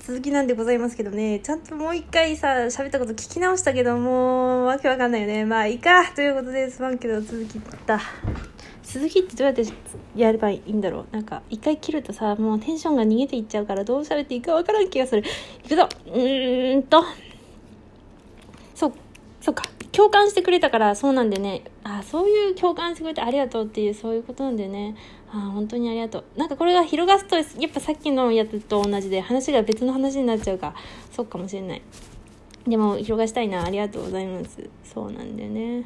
続きなんでございますけどね、ちゃんともう一回さ、喋ったこと聞き直したけど、もう、わけわかんないよね。まあ、いいかということで、すまんけど、続きだ。続きってどうやってやればいいんだろうなんか、一回切るとさ、もうテンションが逃げていっちゃうから、どう喋っていいかわからん気がする。いくぞうーんと。そう、そうか。共感してくれたからそうなんでね。あそういう共感してくれてありがとうっていうそういうことなんだよね。あ本当にありがとう。なんかこれが広がすとやっぱさっきのやつと同じで話が別の話になっちゃうか。そうかもしれない。でも広がしたいな。ありがとうございます。そうなんだよね。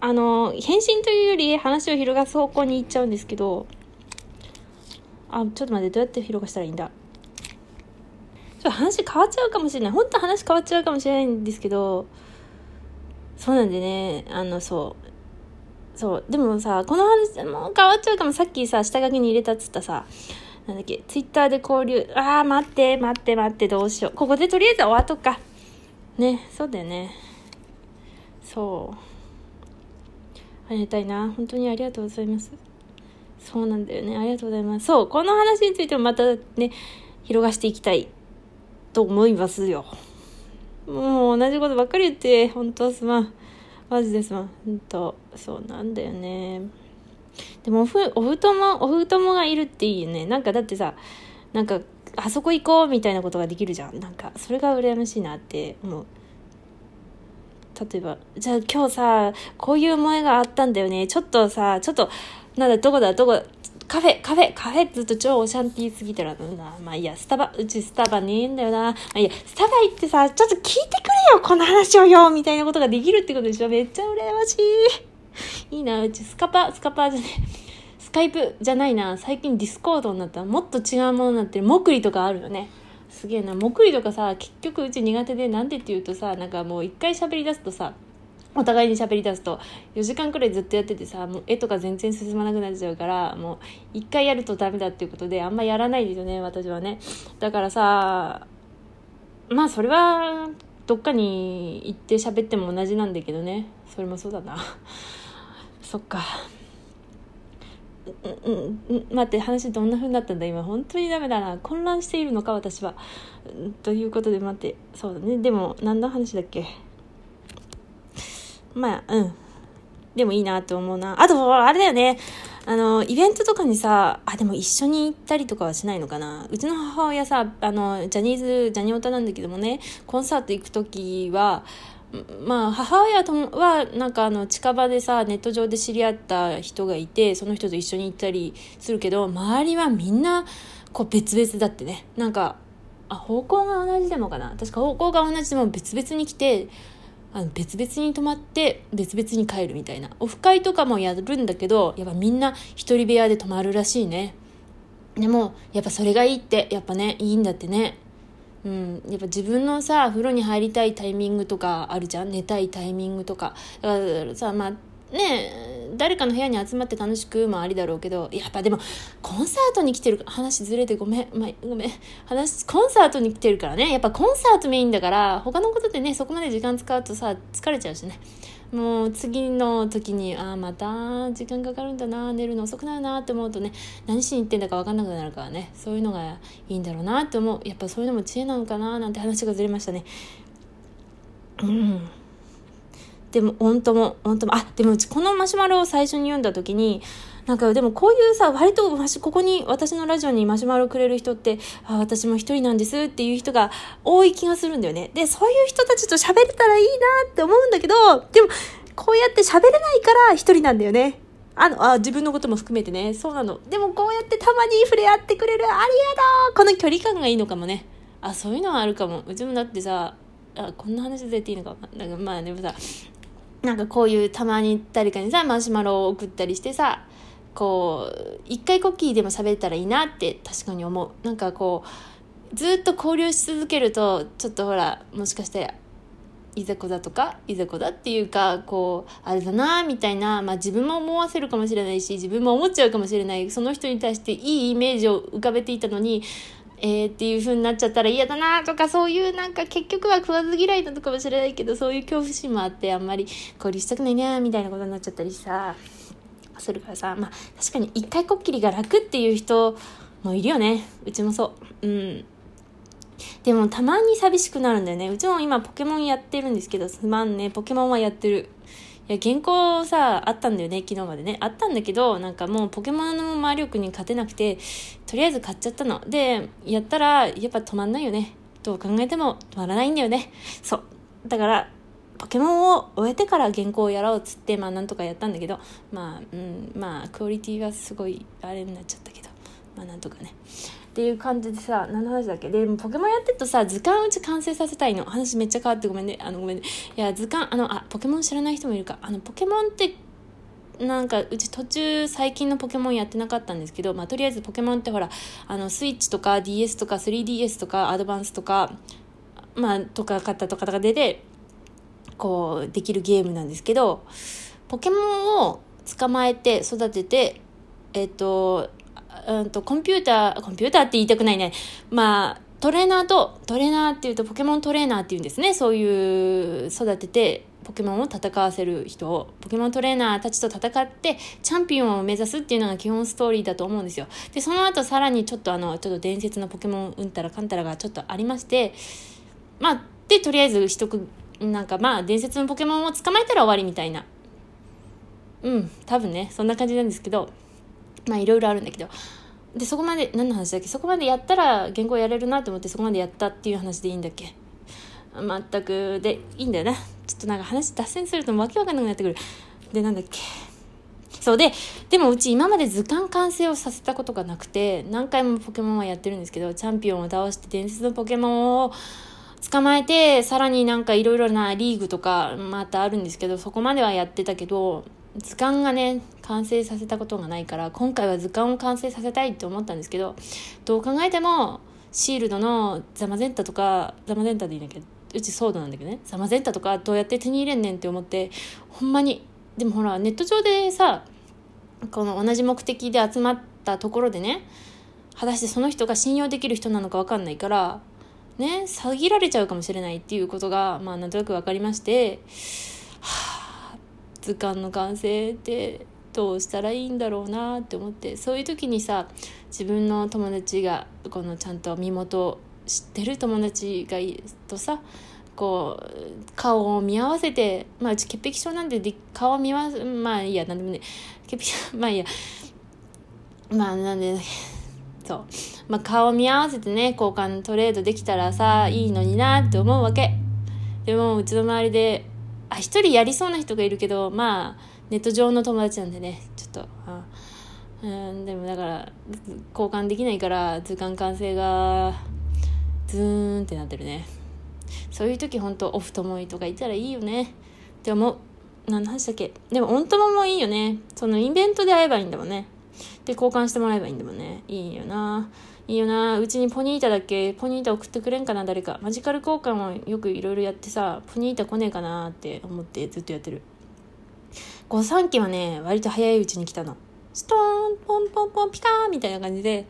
あの返信というより話を広がす方向に行っちゃうんですけど。あちょっと待ってどうやって広がしたらいいんだ？ちょっと話変わっちゃうかもしれない。本当話変わっちゃうかもしれないんですけど、そうなんでね、あの、そう。そう。でもさ、この話、もう変わっちゃうかも。さっきさ、下書きに入れたっつったさ、なんだっけ、ツイッターで交流。ああ、待って、待って、待って、どうしよう。ここでとりあえず終わっとくか。ね、そうだよね。そう。ありがたいな。本当にありがとうございます。そうなんだよね。ありがとうございます。そう。この話についてもまたね、広がしていきたいと思いますよ。もう同じことばっかり言って、本当すまん。マジですまん。本当そうなんだよね。でもおふ、お布団も、お布団もがいるっていいよね。なんかだってさ、なんか、あそこ行こうみたいなことができるじゃん。なんか、それが羨ましいなって思う。例えば、じゃあ今日さ、こういう思いがあったんだよね。ちょっとさ、ちょっと、なんだ、どこだ、どこだ、カフェ、カフェ、カフェずっと超オシャンティーすぎたらな。まあいいや、スタバ、うちスタバねえんだよな。まあいいや、スタバ行ってさ、ちょっと聞いてくれよ、この話をよみたいなことができるってことでしょめっちゃ羨ましい。いいな、うちスカパ、スカパじゃねスカイプじゃないな。最近ディスコードになったらもっと違うものになってる。モクリとかあるよね。すげえな。モクリとかさ、結局うち苦手で、なんでって言うとさ、なんかもう一回喋り出すとさ、お互いに喋り出すと4時間くらいずっとやっててさもう絵とか全然進まなくなっちゃうからもう1回やるとダメだっていうことであんまやらないですよね私はね。だからさまあそれはどっかに行って喋っても同じなんだけどね。それもそうだな。そっか。うん、うん、待って話どんな風になったんだ？今本当にダメだな。混乱しているのか私は。ということで待ってそうだね。でも何の話だっけ？まあ、うん。でもいいなって思うな。あと、あれだよね。あの、イベントとかにさ、あ、でも一緒に行ったりとかはしないのかな。うちの母親さ、あの、ジャニーズ、ジャニオタなんだけどもね、コンサート行く時は、まあ、母親とは、なんかあの、近場でさ、ネット上で知り合った人がいて、その人と一緒に行ったりするけど、周りはみんな、こう別々だってね。なんか、あ、方向が同じでもかな。確か方向が同じでも別々に来て、あの別々に泊まって別々に帰るみたいな。オフ会とかもやるんだけどやっぱみんな一人部屋で泊まるらしいね。でもやっぱそれがいいってやっぱねいいんだってね。うん。やっぱ自分のさ風呂に入りたいタイミングとかあるじゃん。寝たいタイミングとか。だからさまあね誰かの部屋に集まって楽しくもありだろうけどやっぱでもコンサートに来てる話ずれてごめん、まあ、ごめん。話コンサートに来てるからね。やっぱコンサートメインだから他のことでねそこまで時間使うとさ疲れちゃうしね。もう次の時にああまた時間かかるんだな寝るの遅くなるなって思うとね何しに行ってんだか分かんなくなるからね。そういうのがいいんだろうなって思う。やっぱそういうのも知恵なのかななんて話がずれましたね。うん。でも、本当も、本当も、あ、でもうちこのマシュマロを最初に読んだ時に、なんかでもこういうさ、割とここに私のラジオにマシュマロくれる人って、あ、私も一人なんですっていう人が多い気がするんだよね。で、そういう人たちと喋れたらいいなって思うんだけど、でも、こうやって喋れないから一人なんだよね。あの、あ、自分のことも含めてね。そうなの。でもこうやってたまに触れ合ってくれる。ありがとうこの距離感がいいのかもね。あ、そういうのはあるかも。うちもだってさ、あ、こんな話でっていいのかなんかまあでもさ、なんかこういうたまに誰かにさマシュマロを送ったりしてさこう一回コッキーでも喋れたらいいなって確かに思う。なんかこうずっと交流し続けるとちょっとほらもしかしていざこだとかいざこだっていうかこうあれだなみたいな、まあ、自分も思わせるかもしれないし自分も思っちゃうかもしれないその人に対していいイメージを浮かべていたのにえー、っていう風になっちゃったら嫌だなとかそういうなんか結局は食わず嫌いなのかもしれないけどそういう恐怖心もあってあんまり交流したくないなみたいなことになっちゃったりさするからさまあ確かに一回こっきりが楽っていう人もいるよね。うちもそう。うん。でもたまに寂しくなるんだよね。うちも今ポケモンやってるんですけど、すまんね。ポケモンはやってる。いや、原稿さ、あったんだよね、昨日までね。あったんだけど、なんかもうポケモンの魔力に勝てなくて、とりあえず買っちゃったの。で、やったら、やっぱ止まんないよね。どう考えても止まらないんだよね。そう。だから、ポケモンを終えてから原稿をやろうっつって、まあなんとかやったんだけど、まあ、うん、まあ、クオリティはすごいあれになっちゃったけど、まあなんとかね。っていう感じでさ、何の話だっけ？で、ポケモンやってるとさ、図鑑うち完成させたいの。話めっちゃ変わってごめんね。あの、ごめんね。いや、図鑑、あの、あ、ポケモン知らない人もいるか。あの、ポケモンって、なんかうち途中最近のポケモンやってなかったんですけど、まあ、とりあえずポケモンってほらあのスイッチとか DS とか 3DS とかアドバンスとかまあとか買ったとかが出てこうできるゲームなんですけどポケモンを捕まえて育ててえっとうんと、コンピューター、コンピューターって言いたくないね。まあ、トレーナーと、トレーナーっていうとポケモントレーナーっていうんですね。そういう育てて、ポケモンを戦わせる人を、ポケモントレーナーたちと戦って、チャンピオンを目指すっていうのが基本ストーリーだと思うんですよ。で、その後さらにちょっとあの、ちょっと伝説のポケモンうんたらかんたらがちょっとありまして、まあ、で、とりあえず取得、なんかまあ、伝説のポケモンを捕まえたら終わりみたいな。うん、多分ね、そんな感じなんですけど、まあいろいろあるんだけど。でそこまで何の話だっけ？そこまでやったら原稿やれるなと思ってそこまでやったっていう話でいいんだっけ？全く。でいいんだよな。ちょっとなんか話脱線するとわけわかんなくなってくる。でなんだっけ？そうででもうち今まで図鑑完成をさせたことがなくて何回もポケモンはやってるんですけどチャンピオンを倒して伝説のポケモンを捕まえてさらになんかいろいろなリーグとかまたあるんですけどそこまではやってたけど図鑑がね完成させたことがないから今回は図鑑を完成させたいって思ったんですけどどう考えてもシールドのザマゼンタとかザマゼンタでいいんだけ？どうちソードなんだけどね？ザマゼンタとかどうやって手に入れんねんって思ってほんまに。でもほらネット上でさこの同じ目的で集まったところでね果たしてその人が信用できる人なのか分かんないからね詐欺られちゃうかもしれないっていうことがまあなんとなく分かりましてはあ図鑑の完成ってどうしたらいいんだろうなって思ってそういう時にさ自分の友達がこのちゃんと身元を知ってる友達がいるとさこう顔を見合わせてまあうち潔癖症なんで顔を見合わせまあいいや何でもね潔癖症 まあいいや。まあなんでそう。まあ顔を見合わせてね交換トレードできたらさいいのになって思うわけ。でもうちの周りであ一人やりそうな人がいるけどまあネット上の友達なんでねちょっとあうんでもだから交換できないから図鑑完成がズーンってなってるね。そういう時本当オフともいとかいたらいいよね。って思う。何の話だっけ？でもオン友もいいよね。そのイベントで会えばいいんだもんね。で交換してもらえばいいんだもんね。いいよな。いいよな。うちにポニータだっけ？ポニータ送ってくれんかな誰か。マジカル交換をよくいろいろやってさポニータ来ねえかなって思ってずっとやってる。御三家はね割と早いうちに来たの。ストーンポンポンポンピカーみたいな感じで。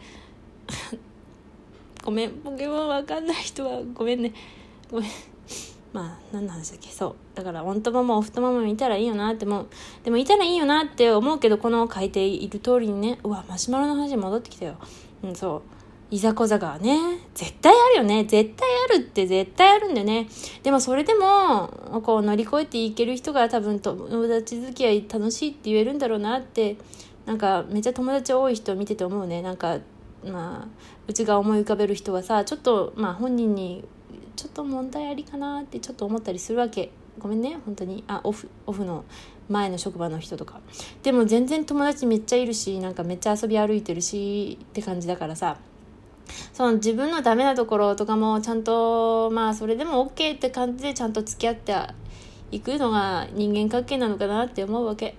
ごめん。ポケモンわかんない人はごめんね。ごめん。まあ何の話だっけ？そう。だからオントマもオフトマもいたらいいよなって思う。でもいたらいいよなって思うけどこの書いている通りにね。うわマシュマロの話に戻ってきたよ。うんそう。いざこざがね、絶対あるよね。絶対あるって絶対あるんだよね。でもそれでも、こう乗り越えていける人が多分友達付き合い楽しいって言えるんだろうなって、なんかめっちゃ友達多い人見てて思うね。なんか、まあ、うちが思い浮かべる人はさ、ちょっと、まあ本人に、ちょっと問題ありかなってちょっと思ったりするわけ。ごめんね、本当に。あ、オフ、オフの前の職場の人とか。でも全然友達めっちゃいるし、なんかめっちゃ遊び歩いてるしって感じだからさ。その自分のダメなところとかもちゃんとまあそれでも OK って感じでちゃんと付き合っていくのが人間関係なのかなって思うわけ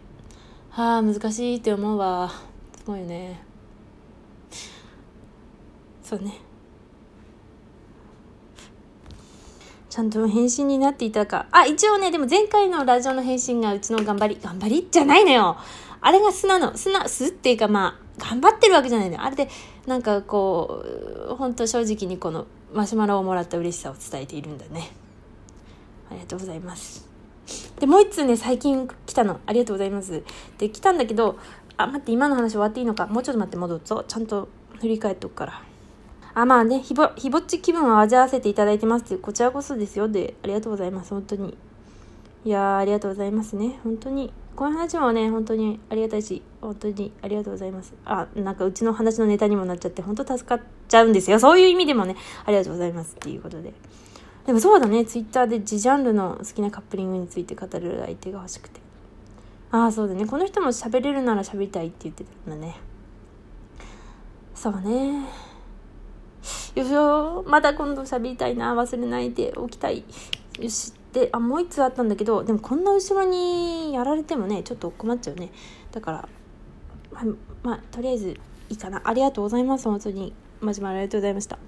はあ難しいって思うわすごいよねそうねちゃんと返信になっていたか。あ、一応ね、でも前回のラジオの返信がうちの頑張り、頑張りじゃないのよ。あれが素なの。素な、素っていうかまあ、頑張ってるわけじゃないの。あれで、なんかこう本当正直にこのマシュマロをもらった嬉しさを伝えているんだね。ありがとうございます。でもう一通ね最近来たの。ありがとうございます。で来たんだけどあ待って今の話終わっていいのか？もうちょっと待って戻るぞちゃんと振り返っとくから。あまあねひぼひぼっち気分を味わわせていただいてますってこちらこそですよ。でありがとうございます。本当に。いやありがとうございますね。本当に。こういう話もね本当にありがたいし本当にありがとうございます。あなんかうちの話のネタにもなっちゃって本当助かっちゃうんですよ。そういう意味でもねありがとうございますっていうことで。でもそうだね。ツイッターで自ジャンルの好きなカップリングについて語る相手が欲しくて。ああそうだね。この人も喋れるなら喋りたいって言ってたんだね。そうね。よいしよまた今度喋りたいな。忘れないでおきたい。よし。であもう1つあったんだけどでもこんな後ろにやられてもねちょっと困っちゃうね。だからままあとりあえずいいかな。ありがとうございます。本当に。マジマありがとうございました。